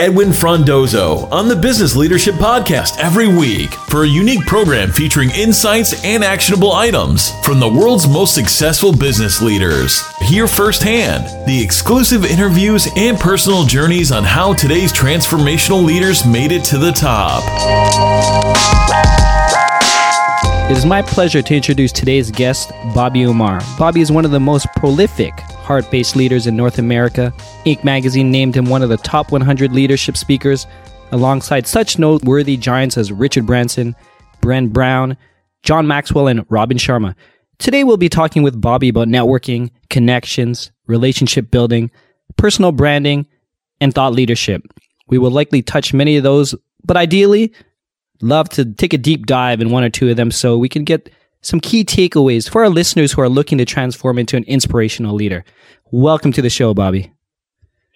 Edwin Frondozo on the Business Leadership Podcast every week for a unique program featuring insights and actionable items from the world's most successful business leaders. Hear firsthand the exclusive interviews and personal journeys on how today's transformational leaders made it to the top. It is my pleasure to introduce today's guest, Bobby Umar. Bobby is one of the most prolific heart based leaders in North America. Inc. magazine named him one of the top 100 leadership speakers, alongside such noteworthy giants as Richard Branson, Brené Brown, John Maxwell, and Robin Sharma. Today, we'll be talking with Bobby about networking, connections, relationship building, personal branding, and thought leadership. We will likely touch many of those, but ideally, love to take a deep dive in one or two of them so we can get some key takeaways for our listeners who are looking to transform into an inspirational leader. Welcome to the show, Bobby.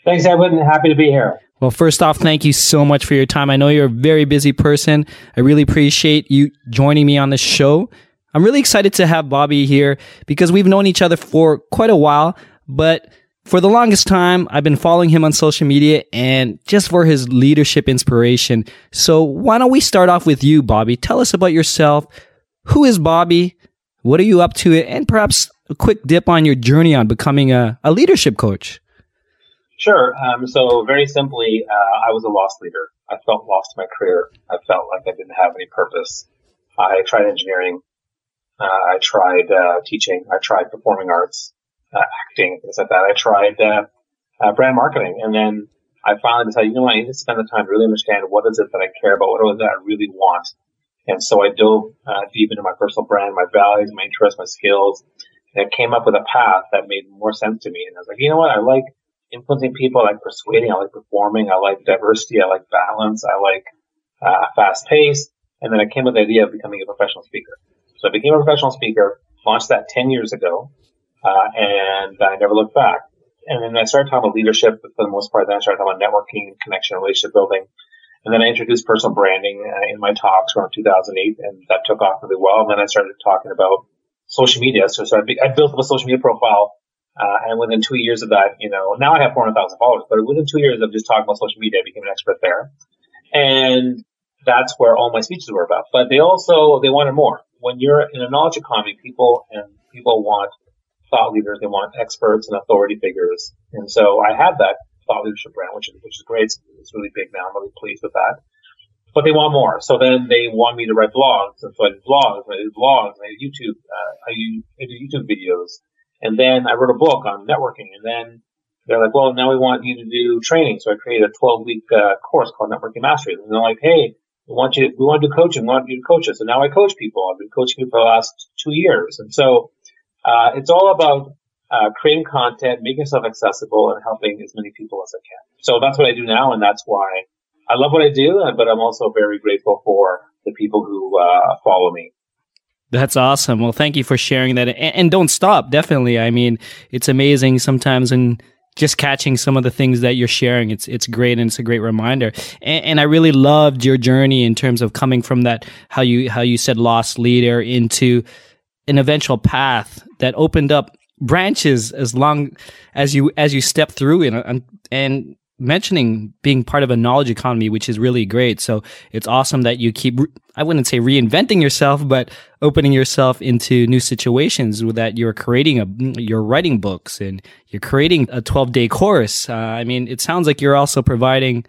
Thanks, Edwin. Happy to be here. Well, first off, thank you so much for your time. I know you're a very busy person. I really appreciate you joining me on the show. I'm really excited to have Bobby here because we've known each other for quite a while, but for the longest time, I've been following him on social media and just for his leadership inspiration. So why don't we start off with you, Bobby? Tell us about yourself. Who is Bobby? What are you up to? And perhaps a quick dip on your journey on becoming a, a leadership coach. Sure. Um, so very simply, uh, I was a lost leader. I felt lost in my career. I felt like I didn't have any purpose. I tried engineering. Uh, I tried uh, teaching. I tried performing arts, uh, acting, things like that. I tried uh, uh, brand marketing, and then I finally decided, you know what, I need to spend the time to really understand what is it that I care about, what is it that I really want. And so I dove deep into my personal brand, my values, my interests, my skills, and I came up with a path that made more sense to me. And I was like, you know what, I like influencing people. I like persuading. I like performing. I like diversity. I like balance. I like uh, fast pace. And then I came up with the idea of becoming a professional speaker. So I became a professional speaker, launched that 10 years ago, uh, and I never looked back. And then I started talking about leadership for the most part. Then I started talking about networking, connection, relationship building. And then I introduced personal branding uh, in my talks around 2008, and that took off really well. And then I started talking about social media. So, so I, I built up a social media profile uh, and within two years of that, you know, now I have 400,000 followers, but within two years of just talking about social media, I became an expert there. And that's where all my speeches were about. But they also, they wanted more. When you're in a knowledge economy, people and people want thought leaders, they want experts and authority figures. And so I have that thought leadership brand, which is, which is great. It's, it's really big now. I'm really pleased with that. But they want more. So then they want me to write blogs. And so I did blogs, I did blogs, I did YouTube, uh, I, I did YouTube videos. And then I wrote a book on networking. And then they're like, well, now we want you to do training. So I created a 12 week uh, course called Networking Mastery. And they're like, hey, we want you, we want to do coaching. We want you to coach us. And now I coach people. I've been coaching people for the last two years. And so, uh, it's all about, uh, creating content, making yourself accessible and helping as many people as I can. So that's what I do now. And that's why I love what I do. But I'm also very grateful for the people who, uh, follow me. That's awesome. Well, thank you for sharing that. And, and, don't stop. Definitely. I mean, it's amazing sometimes and just catching some of the things that you're sharing. It's it's great and it's a great reminder. And, and, I really loved your journey in terms of coming from that how you how you said lost leader into an eventual path that opened up branches as long as you as you step through it and, and mentioning being part of a knowledge economy, which is really great. So it's awesome that you keep, I wouldn't say reinventing yourself, but opening yourself into new situations that you're creating a, you're writing books and you're creating a 12 day course. Uh, I mean, it sounds like you're also providing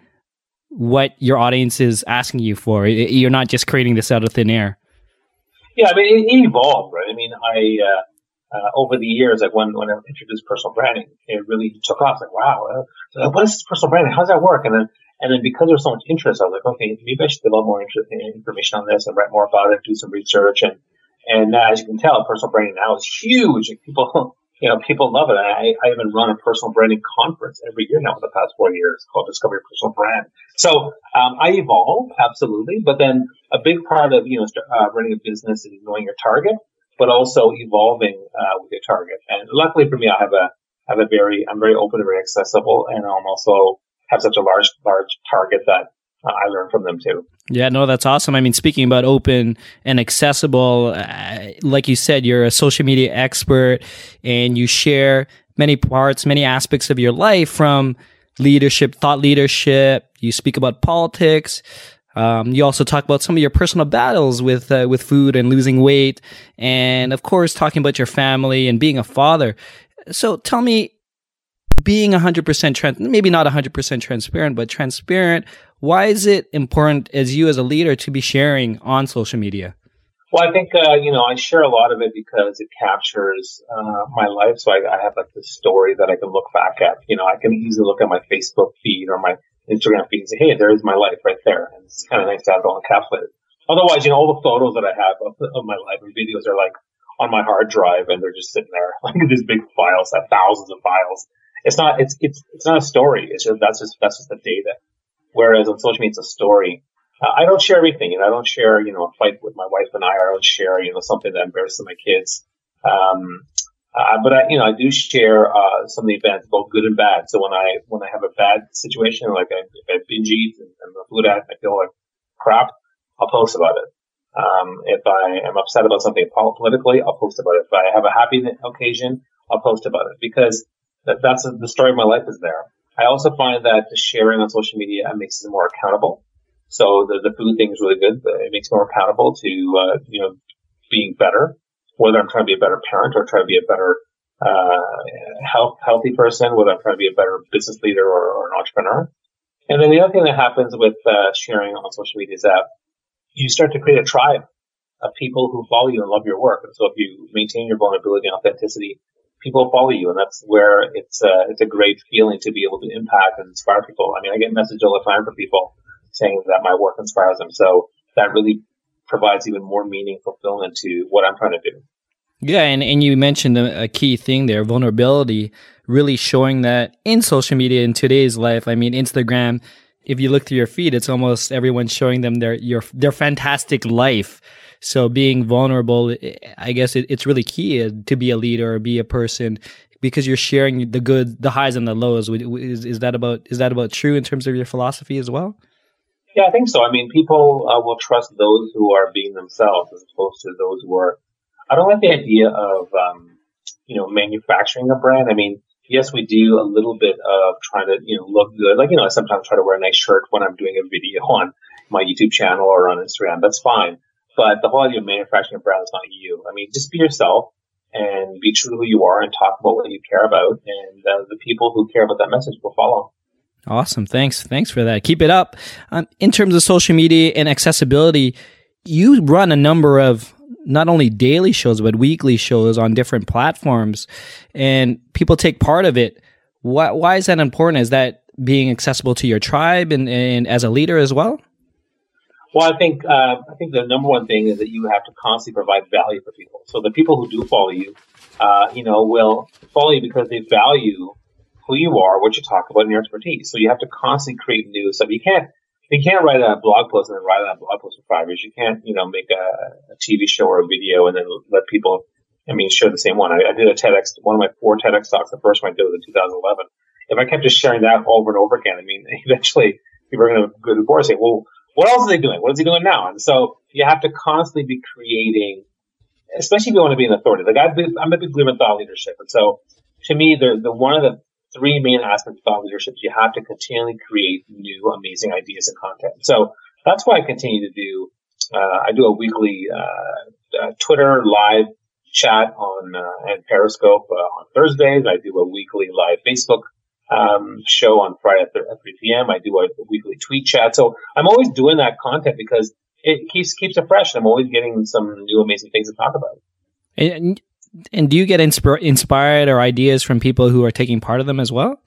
what your audience is asking you for. You're not just creating this out of thin air. Yeah, I mean, it, evolved, right? I mean, I, uh, uh, over the years, like when, when I introduced personal branding, it really took off. Like, wow, uh, what is personal branding? How does that work? And then, and then because there was so much interest, I was like, okay, maybe I should develop more interest, information on this and write more about it, do some research. And, and uh, as you can tell, personal branding now is huge. Like People, you know, people love it. I, I even run a personal branding conference every year now for the past four years called Discover Your Personal Brand. So, um, I evolve, absolutely. But then a big part of, you know, uh, running a business is knowing your target but also evolving uh, with your target. And luckily for me, I have a have a very I'm very open and very accessible, and I'm also have such a large large target that I learn from them too. Yeah, no, that's awesome. I mean, speaking about open and accessible, uh, like you said, you're a social media expert, and you share many parts, many aspects of your life from leadership, thought leadership. You speak about politics. Um, you also talk about some of your personal battles with uh, with food and losing weight, and of course, talking about your family and being a father. So, tell me, being 100% trans, maybe not 100% transparent, but transparent. Why is it important as you as a leader to be sharing on social media? Well, I think uh, you know I share a lot of it because it captures uh, my life. So I, I have like this story that I can look back at. You know, I can easily look at my Facebook feed or my Instagram feed and say, hey, there's my life right there. And it's kind of nice to have it all encapsulated. Otherwise, you know, all the photos that I have of, of my life and videos are like on my hard drive and they're just sitting there like these big files, have thousands of files. It's not, it's, it's, it's not a story. It's just, that's just, that's just the data. Whereas on social media, it's a story. Uh, I don't share everything. Know, I don't share, you know, a fight with my wife and I, I don't share, you know, something that embarrasses my kids. Um, uh, but I, you know, I do share uh, some of the events, both good and bad. So when I when I have a bad situation, like I, if I binge eat and, and the food I feel like crap, I'll post about it. Um, if I am upset about something politically, I'll post about it. If I have a happy occasion, I'll post about it because that, that's a, the story of my life is there. I also find that sharing on social media makes it more accountable. So the, the food thing is really good. It makes me more accountable to, uh, you know, being better whether I'm trying to be a better parent or trying to be a better uh, health, healthy person, whether I'm trying to be a better business leader or, or an entrepreneur. And then the other thing that happens with uh, sharing on social media is that you start to create a tribe of people who follow you and love your work. And so if you maintain your vulnerability and authenticity, people follow you, and that's where it's uh, it's a great feeling to be able to impact and inspire people. I mean, I get messages all the time from people saying that my work inspires them. So that really provides even more meaning, fulfillment to what I'm trying to do. Yeah, and, and you mentioned a, a, key thing there, vulnerability, really showing that in social media in today's life. I mean, Instagram, if you look through your feed, it's almost everyone showing them their your their fantastic life. So being vulnerable, I guess it, it's really key uh, to be a leader or be a person because you're sharing the good, the highs and the lows. Is, is that about is that about true in terms of your philosophy as well? Yeah, I think so. I mean, people uh, will trust those who are being themselves as opposed to those who are. I don't like the idea of, um, you know, manufacturing a brand. I mean, yes, we do a little bit of trying to, you know, look good. Like, you know, I sometimes try to wear a nice shirt when I'm doing a video on my YouTube channel or on Instagram. That's fine. But the whole idea of manufacturing a brand is not you. I mean, just be yourself and be true to who you are and talk about what you care about. And uh, the people who care about that message will follow. Awesome. Thanks. Thanks for that. Keep it up. Um, in terms of social media and accessibility, you run a number of not only daily shows, but weekly shows on different platforms, and people take part of it. Why, why is that important? Is that being accessible to your tribe and, and as a leader as well? Well, I think uh, I think the number one thing is that you have to constantly provide value for people. So the people who do follow you, uh, you know, will follow you because they value who you are, what you talk about, and your expertise. So you have to constantly create new stuff. You can't you can't write a blog post and then write that blog post for five years. You can't, you know, make a, a TV show or a video and then let people, I mean, share the same one. I, I, did a TEDx, one of my four TEDx talks. The first one I did was in 2011. If I kept just sharing that over and over again, I mean, eventually people are going to go to the board and say, well, what else are they doing? What is he doing now? And so you have to constantly be creating, especially if you want to be an authority. Like I'm a big believer in thought leadership. And so to me, the, the one of the three main aspects of thought leadership. You have to continually create new, amazing ideas and content. So that's why I continue to do. Uh, I do a weekly uh, uh, Twitter live chat on uh, and Periscope uh, on Thursdays. I do a weekly live Facebook um, show on Friday at 3 p.m. I do a, a, weekly tweet chat. So I'm always doing that content because it keeps keeps it fresh. I'm always getting some new amazing things to talk about. And and do you get insp- inspired or ideas from people who are taking part of them as well?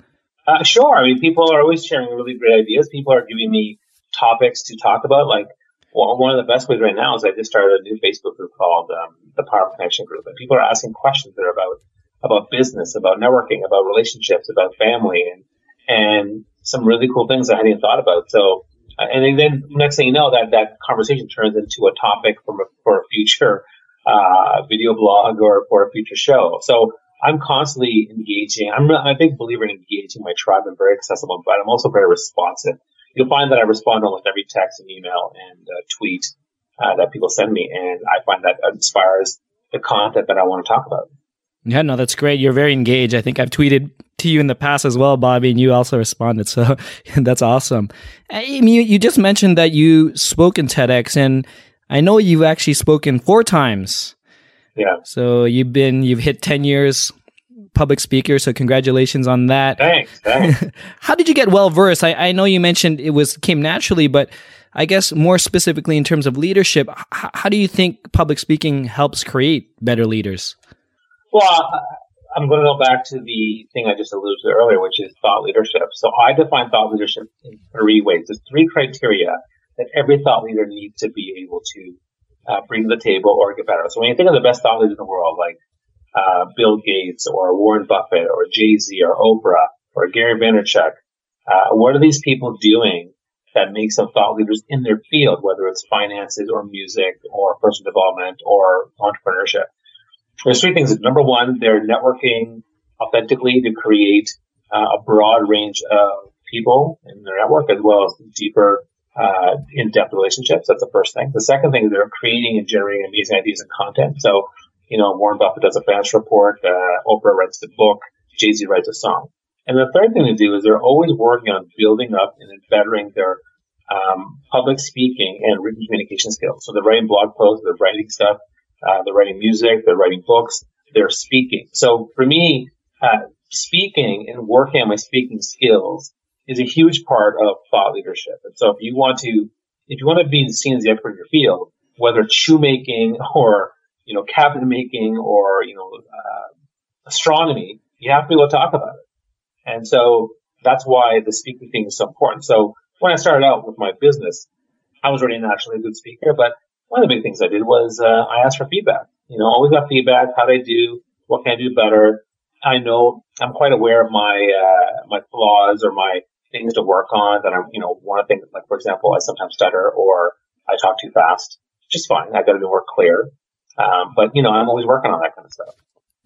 Uh, sure. I mean, people are always sharing really great ideas. People are giving me topics to talk about. Like, well, one of the best ways right now is I just started a new Facebook group called um, the Power Connection Group, and people are asking questions that are about about business, about networking, about relationships, about family, and and some really cool things I hadn't even thought about. So, uh, and then next thing you know, that that conversation turns into a topic a, for a future uh, video blog or for a future show. So I'm constantly engaging. I'm a big believer in engaging my tribe. I'm very accessible, but I'm also very responsive. You'll find that I respond almost every text and email and uh, tweet uh, that people send me, and I find that inspires the content that I want to talk about. Yeah, no, that's great. You're very engaged. I think I've tweeted to you in the past as well, Bobby, and you also responded. So that's awesome. I mean, you, just mentioned that you spoke in TEDx, and I know you've actually spoken four times. Yeah. So you've been you've hit ten years public speaker. So congratulations on that. Thanks. thanks. How did you get well versed? I, I know you mentioned it was came naturally, but I guess more specifically in terms of leadership, h- how do you think public speaking helps create better leaders? Well, I'm going to go back to the thing I just alluded to earlier, which is thought leadership. So I define thought leadership in three ways. There's three criteria that every thought leader needs to be able to uh, bring to the table or get better. So when you think of the best thought leaders in the world, like uh, Bill Gates or Warren Buffett or Jay Z or Oprah or Gary Vaynerchuk, uh, what are these people doing that makes them thought leaders in their field, whether it's finances or music or personal development or entrepreneurship? There's three things. Number one, they're networking authentically to create uh, a broad range of people in their network as well as deeper, uh, in-depth relationships. That's the first thing. The second thing is they're creating and generating amazing ideas and content. So, you know, Warren Buffett does a financial report, uh, Oprah writes the book, Jay-Z writes a song. And the third thing to do is they're always working on building up and bettering their um, public speaking and written communication skills. So they're writing blog posts, they're writing stuff, uh, they're writing music, they're writing books, they're speaking. So for me, uh, speaking and working on my speaking skills is a huge part of thought leadership. And so if you want to, if you want to be seen as the expert in your field, whether it's shoemaking or, you know, cabinet making or, you know, uh, astronomy, you have to be able to talk about it. And so that's why the speaking thing is so important. So when I started out with my business, I was already naturally a good speaker, but one of the big things I did was uh, I asked for feedback. You know, always got feedback. How did I do? What can I do better? I know I'm quite aware of my uh, my flaws or my things to work on. That I'm, you know, one of things, like for example, I sometimes stutter or I talk too fast. Just fine. I got to be more clear. Um, but you know, I'm always working on that kind of stuff.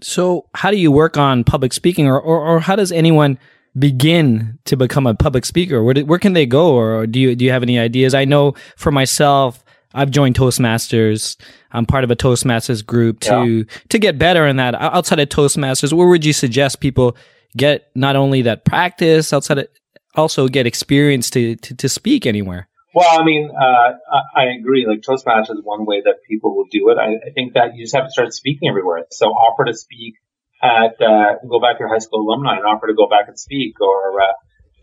So, how do you work on public speaking, or, or, or how does anyone begin to become a public speaker? Where, do, where can they go, or do you do you have any ideas? I know for myself, I've joined Toastmasters. I'm part of a Toastmasters group to yeah. to get better in that. Outside of Toastmasters, where would you suggest people get not only that practice outside of also get experience to to, to speak anywhere? Well, I mean, uh, I, agree. Like Toastmasters is one way that people will do it. I, I, think that you just have to start speaking everywhere. So offer to speak at, uh, go back to your high school alumni and offer to go back and speak or, uh,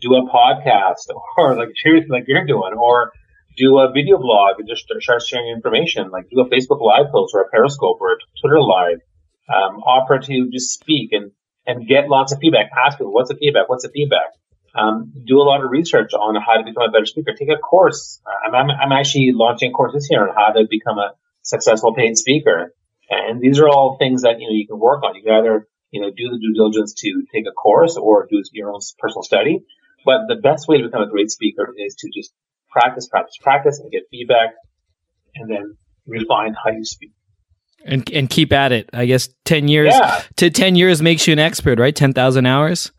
do a podcast or like choose like you're doing or do a video blog and just start sharing information. Like do a Facebook live post or a Periscope or a Twitter live. Um, offer to just speak and, and get lots of feedback. Ask people, what's the feedback? What's the feedback? Um, do a lot of research on how to become a better speaker. Take a course. I'm, I'm, I'm actually launching courses here on how to become a successful paid speaker. And these are all things that, you know, you can work on. You can either, you know, do the due diligence to take a course or do your own personal study. But the best way to become a great speaker is to just practice, practice, practice and get feedback and then refine how you speak. And, and keep at it. I guess 10 years yeah. to 10 years makes you an expert, right? 10,000 hours.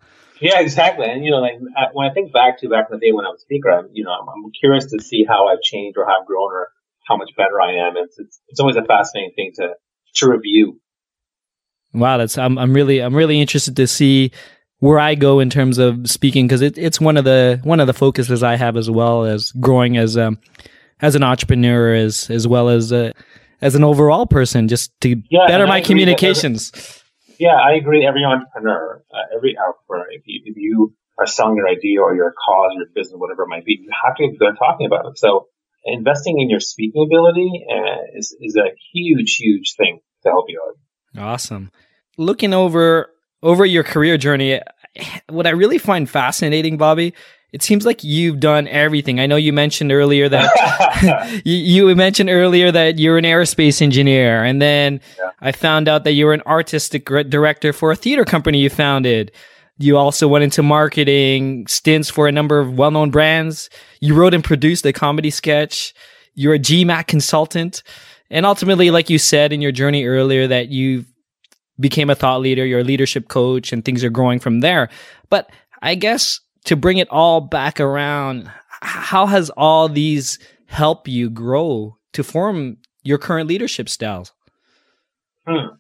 Yeah, exactly. And you know, like when I think back to back in the day when I was a speaker, I'm, you know, I'm, I'm curious to see how I've changed or how I've grown or how much better I am. It's it's, it's always a fascinating thing to to review. Wow, that's I'm I'm really I'm really interested to see where I go in terms of speaking because it, it's one of the one of the focuses I have as well as growing as um as an entrepreneur as as well as a, as an overall person just to yeah, better my communications. Yeah, I agree. Every entrepreneur, uh, every entrepreneur, if you, if you are selling your idea or your cause, your business, whatever it might be, you have to get talking about it. So investing in your speaking ability uh, is, is a huge, huge thing to help you out. Awesome. Looking over over your career journey, what I really find fascinating, Bobby, it seems like you've done everything. I know you mentioned earlier that you, you, mentioned earlier that you're an aerospace engineer, and then yeah. I found out that you were an artistic director for a theater company you founded. You also went into marketing stints for a number of well-known brands. You wrote and produced a comedy sketch. You're a GMAT consultant, and ultimately, like you said in your journey earlier, that you became a thought leader, you're a leadership coach, and things are growing from there. But I guess to bring it all back around, how has all these helped you grow to form your current leadership styles? Hmm.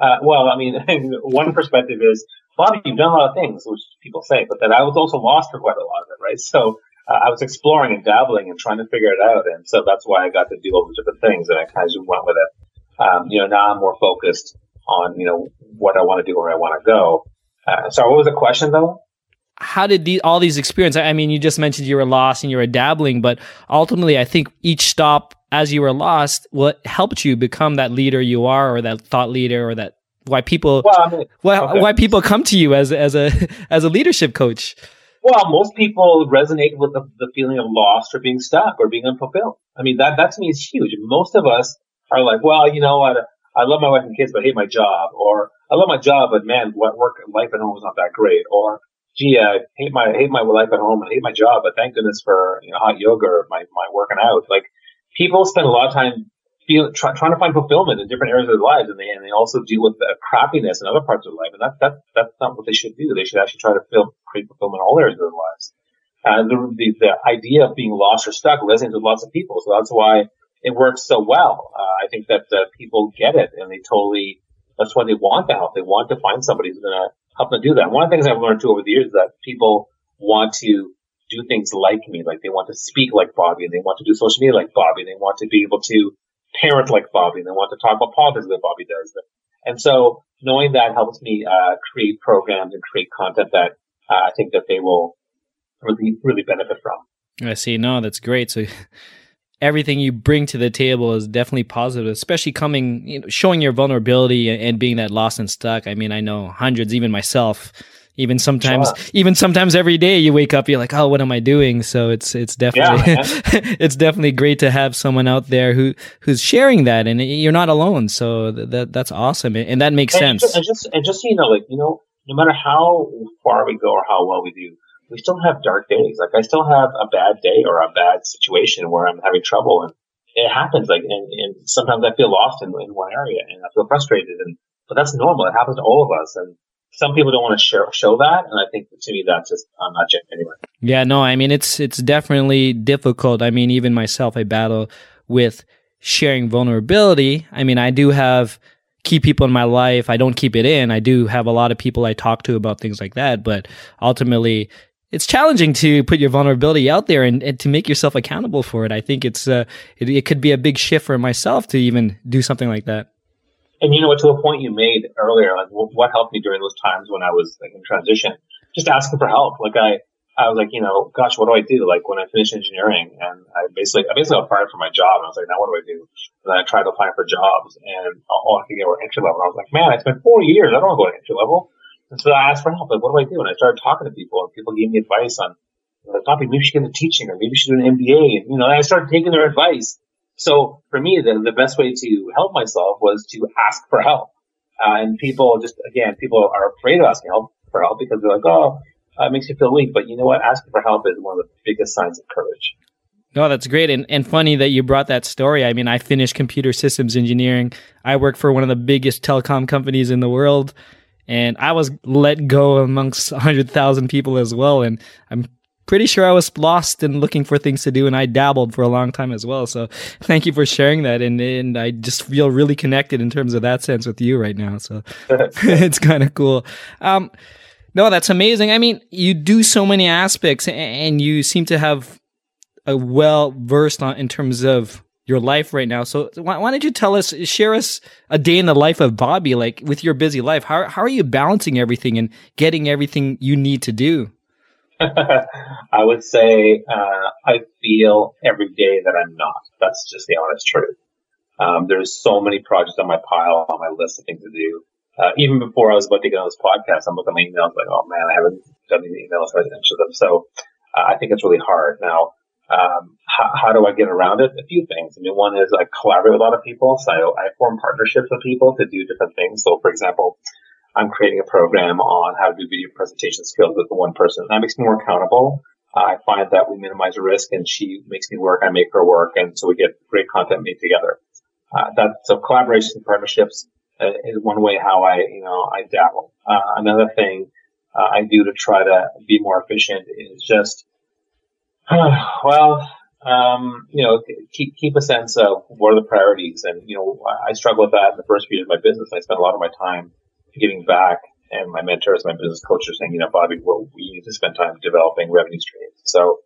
Uh, well, I mean, one perspective is Bobby, you've done a lot of things, which people say, but then I was also lost for quite a lot of it, right? So uh, I was exploring and dabbling and trying to figure it out. And so that's why I got to do all the different things and I kind of just went with it. Um, you know, now I'm more focused on, you know, what I want to do, where I want to go. Uh, so what was the question though? How did the, all these experiences? I mean, you just mentioned you were lost and you were dabbling, but ultimately, I think each stop as you were lost, what helped you become that leader you are, or that thought leader, or that why people well, I mean, why, okay. why people come to you as as a as a leadership coach. Well, most people resonate with the, the feeling of lost or being stuck or being unfulfilled. I mean, that that to me is huge. Most of us are like, well, you know what? I love my wife and kids, but I hate my job. Or I love my job, but man, what work life at home is not that great. Or gee, I hate my hate my life at home and I hate my job, but thank goodness for you know hot yoga or my my working out. Like people spend a lot of time feel, try, trying to find fulfillment in different areas of their lives, and they and they also deal with the crappiness in other parts of their life, and that that that's not what they should do. They should actually try to feel create fulfillment in all areas of their lives. And the, the the idea of being lost or stuck resonates with lots of people, so that's why it works so well. Uh, I think that uh, people get it, and they totally that's why they want the help. They want to find somebody who's going to help them do that. One of the things I've learned too over the years is that people want to do things like me, like they want to speak like Bobby, and they want to do social media like Bobby, and they want to be able to parent like Bobby, and they want to talk about politics like Bobby does. And so knowing that helps me uh, create programs and create content that uh, I think that they will really really benefit from. I see. No, that's great. So everything you bring to the table is definitely positive, especially coming, you know, showing your vulnerability and being that lost and stuck. I mean, I know hundreds, even myself, even sometimes sure. even sometimes every day you wake up you're like oh what am i doing so it's it's definitely yeah, it's definitely great to have someone out there who who's sharing that and you're not alone so that that's awesome and that makes and sense just, and just and just so you know like you know no matter how far we go or how well we do we still have dark days like i still have a bad day or a bad situation where i'm having trouble and it happens like and, and sometimes i feel lost in, in one area and i feel frustrated and but that's normal it happens to all of us and some people don't want to show, show that, and I think to me that's just I'm not anyway. Yeah, no, I mean it's it's definitely difficult. I mean, even myself, I battle with sharing vulnerability. I mean, I do have key people in my life. I don't keep it in. I do have a lot of people I talk to about things like that, but ultimately. It's challenging to put your vulnerability out there and, and to make yourself accountable for it. I think it's uh, it, it could be a big shift for myself to even do something like that. And you know what, to a point you made earlier, like what helped me during those times when I was like in transition, just asking for help. Like I, I was like, you know, gosh, what do I do? Like when I finished engineering and I basically, I basically got fired from my job and I was like, now what do I do? And then I tried to apply for jobs and all I could get were entry level. And I was like, man, I spent four years. I don't want to go to entry level. And so I asked for help. Like, what do I do? And I started talking to people and people gave me advice on, like, Bobby, maybe you should get into teaching or maybe you should do an MBA. And, you know, I started taking their advice. So for me, the, the best way to help myself was to ask for help. Uh, and people just, again, people are afraid of asking help for help because they're like, oh, it makes you feel weak. But you know what? Asking for help is one of the biggest signs of courage. No, that's great. And, and funny that you brought that story. I mean, I finished computer systems engineering. I work for one of the biggest telecom companies in the world. And I was let go amongst 100,000 people as well. And I'm pretty sure I was lost and looking for things to do, and I dabbled for a long time as well. So thank you for sharing that, and and I just feel really connected in terms of that sense with you right now. So it's kind of cool. Um, no, that's amazing. I mean, you do so many aspects, and you seem to have a well versed on in terms of your life right now. So why, why don't you tell us, share us a day in the life of Bobby, like with your busy life? How how are you balancing everything and getting everything you need to do? I would say uh, I feel every day that I'm not. That's just the honest truth. Um, there's so many projects on my pile, on my list of things to do. Uh, even before I was about to get on this podcast, I'm looking at my emails like, oh man, I haven't done these emails, I haven't answered them. So uh, I think it's really hard. Now, um, how, how, do I get around it? A few things. I mean, one is I collaborate with a lot of people. So I, I form partnerships with people to do different things. So for example, I'm creating a program on how to do video presentation skills with one person. That makes me more accountable. I find that we minimize risk and she makes me work, I make her work, and so we get great content made together. Uh, that, so collaborations and partnerships uh, is one way how I, you know, I dabble. Uh, another thing uh, I do to try to be more efficient is just, well, um, you know, keep, keep a sense of what are the priorities. And, you know, I struggle with that in the first few years of my business. I spent a lot of my time giving back and my mentors, my business coach, are saying, you know, Bobby, well, we need to spend time developing revenue streams. So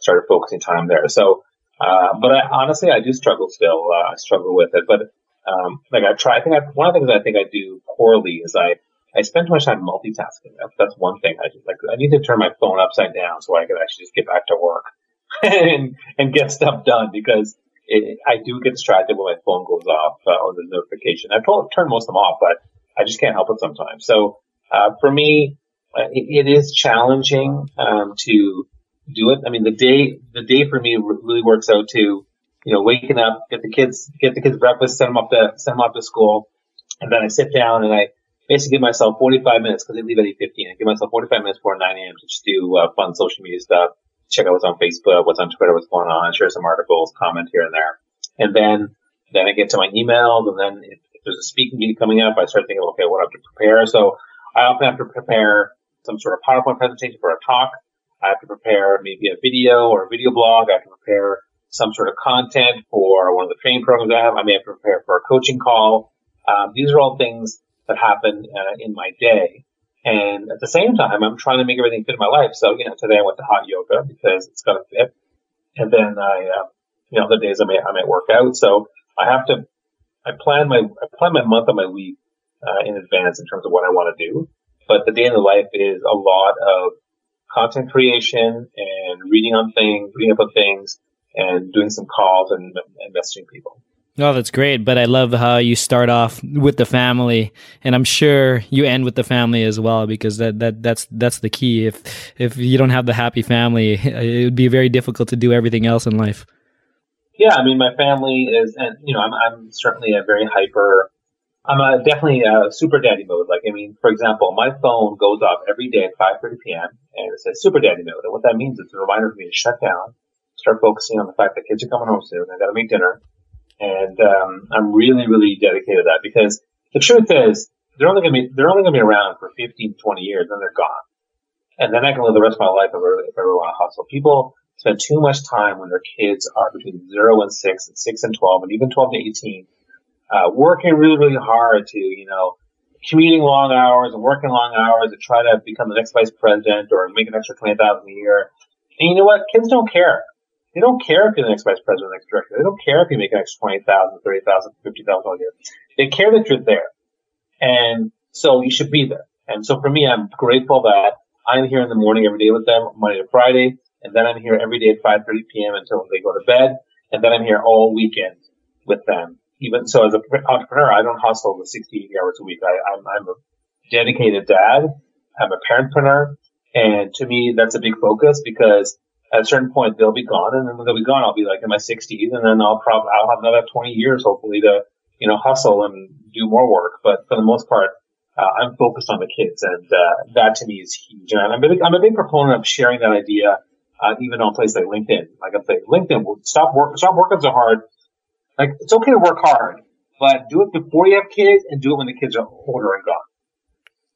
started focusing time there. So, uh, but I, honestly, I do struggle still. Uh, I struggle with it, but, um, like I try, I think I, one of the things I think I do poorly is I, I spend too much time multitasking. That's, that's one thing. I just like, I need to turn my phone upside down so I can actually just get back to work and, and get stuff done because it, I do get distracted when my phone goes off uh, or the notification. I've told, turned most of them off, but I just can't help it sometimes. So, uh, for me, uh, it, it is challenging, um, to do it. I mean, the day, the day for me really works out to, you know, waking up, get the kids, get the kids breakfast, send them up to, send them up to school. And then I sit down and I basically give myself 45 minutes because they leave at 8.15. I give myself 45 minutes before 9 a.m. to just do uh, fun social media stuff, check out what's on Facebook, what's on Twitter, what's going on, share some articles, comment here and there. And then, then I get to my emails and then if, if there's a speaking meeting coming up, I start thinking, okay, what I have to prepare. So I often have to prepare some sort of PowerPoint presentation for a talk. I have to prepare maybe a video or a video blog. I have to prepare some sort of content for one of the training programs I have. I may have to prepare for a coaching call. Um, these are all things that happen uh, in my day. And at the same time, I'm trying to make everything fit in my life. So, you know, today I went to hot yoga because it's got to fit. And then I, uh, you know, the days I may, I may work out. So I have to, I plan my, I plan my month and my week, uh, in advance in terms of what I want to do. But the day in the life is a lot of content creation and reading on things, reading up on things and doing some calls and, and messaging people. Oh, that's great. But I love how you start off with the family, and I'm sure you end with the family as well, because that, that that's that's the key. If if you don't have the happy family, it would be very difficult to do everything else in life. Yeah, I mean, my family is, and you know, I'm I'm certainly a very hyper. I'm a, definitely a super daddy mode. Like, I mean, for example, my phone goes off every day at 5:30 p.m. and it says super daddy mode, and what that means is a reminder for me to shut down, start focusing on the fact that kids are coming home soon. I got to make dinner and um, I'm really, really dedicated to that because the truth is they're only to be they're only to be around for 15, 20 years, then they're gone, and then I can live the rest of my life if I if I really want to hustle. People spend too much time when their kids are between zero and six, and six and twelve, and even twelve to eighteen, uh, working really, really hard to you know commuting long hours and working long hours to try to become the next vice president or make an extra twenty thousand a year. And you know what? Kids don't care. They don't care if you're the next vice president or next director. They don't care if you make an extra 20,000, 30,000, 50,000 a year. They care that you're there. And so you should be there. And so for me, I'm grateful that I'm here in the morning every day with them, Monday to Friday, and then I'm here every day at 5.30 p.m. until they go to bed, and then I'm here all weekend with them. Even so, as an entrepreneur, I don't hustle the 60, 80 hours a week. I, I'm, I'm a dedicated dad. I'm a parentpreneur. And to me, that's a big focus because at a certain point they'll be gone, and then when they'll be gone, I'll be like in my 60s, and then I'll probably I'll have another 20 years hopefully to you know hustle and do more work. But for the most part, uh, I'm focused on the kids, and uh, that to me is huge. And I'm a big, I'm a big proponent of sharing that idea, uh, even on places like LinkedIn. Like I'm saying, LinkedIn, stop work, stop working so hard. Like it's okay to work hard, but do it before you have kids, and do it when the kids are older and gone.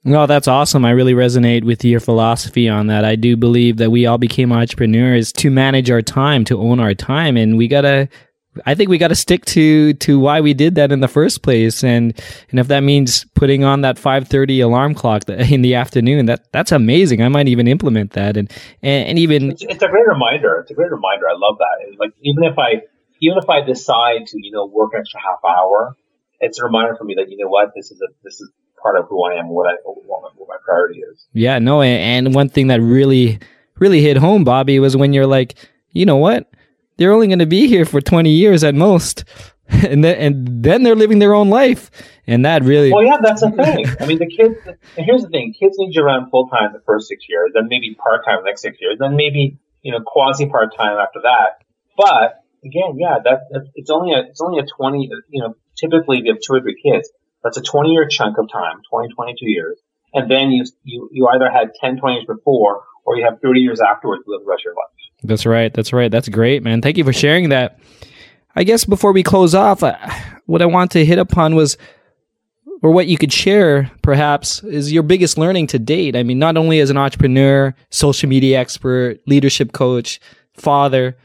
No, that's awesome. I really resonate with your philosophy on that. I do believe that we all became entrepreneurs to manage our time, to own our time, and we gotta. I think we got to stick to to why we did that in the first place, and and if that means putting on that five thirty alarm clock in the afternoon, that that's amazing. I might even implement that, and and, and even it's, it's, a great reminder. It's a great reminder. I love that. like even if I even if I decide to you know work an extra half hour, it's a reminder for me that you know what this is a this is part of who I am, what I what my, what my priority is. Yeah, no, and one thing that really really hit home, Bobby, was when you're like, you know what, they're only going to be here for 20 years at most. And then, and then they're living their own life, and that really. Well, yeah, that's the thing. I mean, the kids. And here's the thing: kids need you around full time the first six years, then maybe part time the next six years, then maybe you know quasi part time after that. But again, yeah, that, that it's only a it's only a twenty. You know, typically if you have two or three kids, that's a 20 year chunk of time, 20, 22 years. And then you, you, you either had 10, 20 years before or you have 30 years afterwards to live the rest of your life. That's right. That's right. That's great, man. Thank you for sharing that. I guess before we close off, uh, what I want to hit upon was, or what you could share perhaps, is your biggest learning to date. I mean, not only as an entrepreneur, social media expert, leadership coach, father,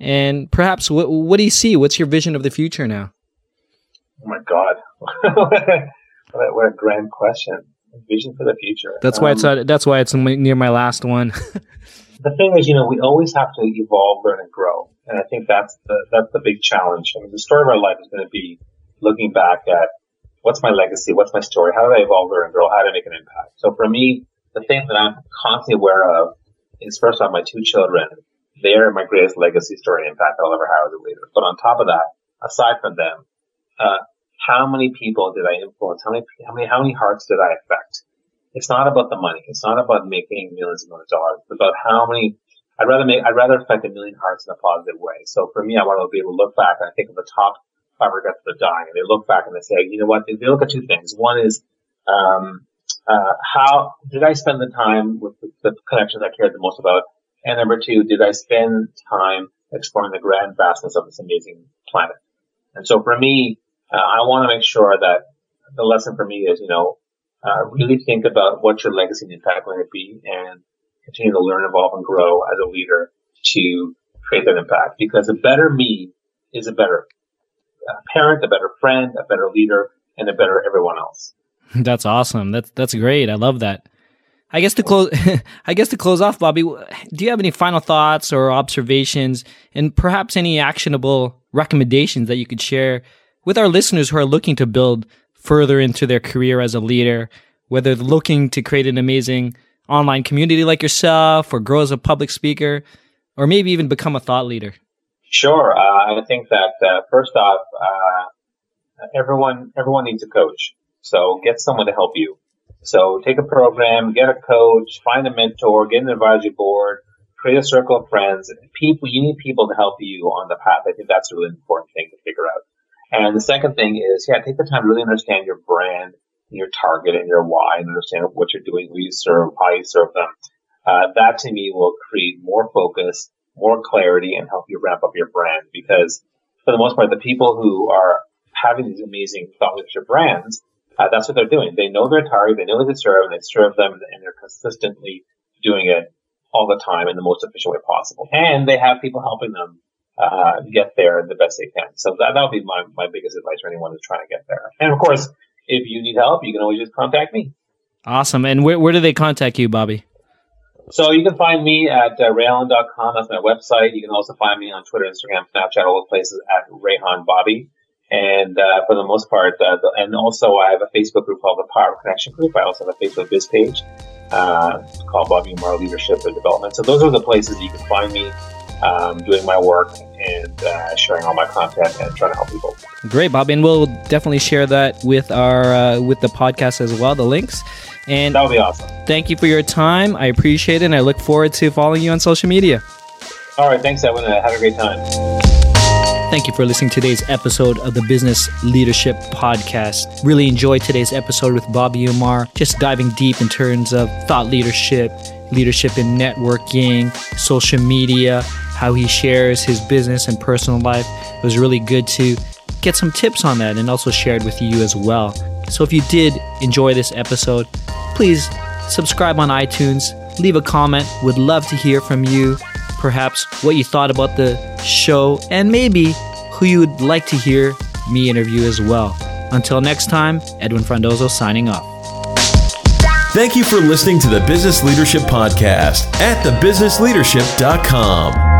and perhaps what, what do you see? What's your vision of the future now? Oh my God. what, a, what a grand question. vision for the future. That's why it's Um, uh, that's why it's near my last one. the thing is, you know, we always have to evolve, learn, and grow. And I think that's the that's the big challenge. I mean, the story of our life is going to be looking back at what's my legacy, what's my story, how did I evolve, learn, and grow, how did I make an impact. So for me, the thing that I'm constantly aware of is first off my two children. They're my greatest legacy story and impact I'll ever have as a leader. But on top of that, aside from them, uh, how many people did I influence? How many, how many, how many hearts did I affect? It's not about the money. It's not about making millions and millions of dollars. It's about how many, I'd rather make, I'd rather affect a million hearts in a positive way. So for me, I want to be able to look back and I think of the top five regrets that are dying and they look back and they say, you know what? They look at two things. One is, um, uh, how did I spend the time with the, the connections I cared the most about? And number two, did I spend time exploring the grand vastness of this amazing planet? And so for me, uh, I want to make sure that the lesson for me is, you know, uh, really think about what your legacy and impact going to be and continue to learn, evolve, and grow as a leader to create that impact. Because a better me is a better uh, parent, a better friend, a better leader, and a better everyone else. That's awesome. That's that's great. I love that. I guess to close, I guess to close off, Bobby, do you have any final thoughts or observations, and perhaps any actionable recommendations that you could share with our listeners who are looking to build further into their career as a leader, whether looking to create an amazing online community like yourself, or grow as a public speaker, or maybe even become a thought leader? Sure. Uh, I think that uh, first off, uh, everyone everyone needs a coach. So get someone to help you. So take a program, get a coach, find a mentor, get an advisory board, create a circle of friends. People, you need people to help you on the path. I think that's a really important thing to figure out. And the second thing is, yeah, take the time to really understand your brand, your target, and your why, and understand what you're doing, who you serve, how you serve them. Uh, that to me will create more focus, more clarity, and help you ramp up your brand. Because for the most part, the people who are having these amazing thought leadership brands, uh, that's what they're doing. They know their target, they know who they serve, and they serve them, and they're consistently doing it all the time in the most efficient way possible. And they have people helping them uh, get there the best they can. So that that would be my, my biggest advice for anyone who's trying to get there. And of course, if you need help, you can always just contact me. Awesome. And where where do they contact you, Bobby? So you can find me at uh, raehan.com. That's my website. You can also find me on Twitter, Instagram, Snapchat, all those places at Raehan Bobby. And uh, for the most part, uh, the, and also I have a Facebook group called the Power of Connection Group. I also have a Facebook biz page uh, called Bobby Umar Leadership and Development. So those are the places you can find me um, doing my work and uh, sharing all my content and trying to help people. Great, Bobby, and we'll definitely share that with our uh, with the podcast as well, the links. And That would be awesome. thank you for your time. I appreciate it, and I look forward to following you on social media. All right. Thanks, Edwin. Uh, Have a great time. Thank you for listening to today's episode of the Business Leadership Podcast. Really enjoyed today's episode with Bobby Umar, just diving deep in terms of thought leadership, leadership in networking, social media, how he shares his business and personal life. It was really good to get some tips on that and also share it with you as well. So if you did enjoy this episode, please subscribe on iTunes, leave a comment. Would love to hear from you perhaps what you thought about the show, and maybe who you would like to hear me interview as well. Until next time, Edwin Frondozo signing off. Thank you for listening to the Business Leadership Podcast at thebusinessleadership.com.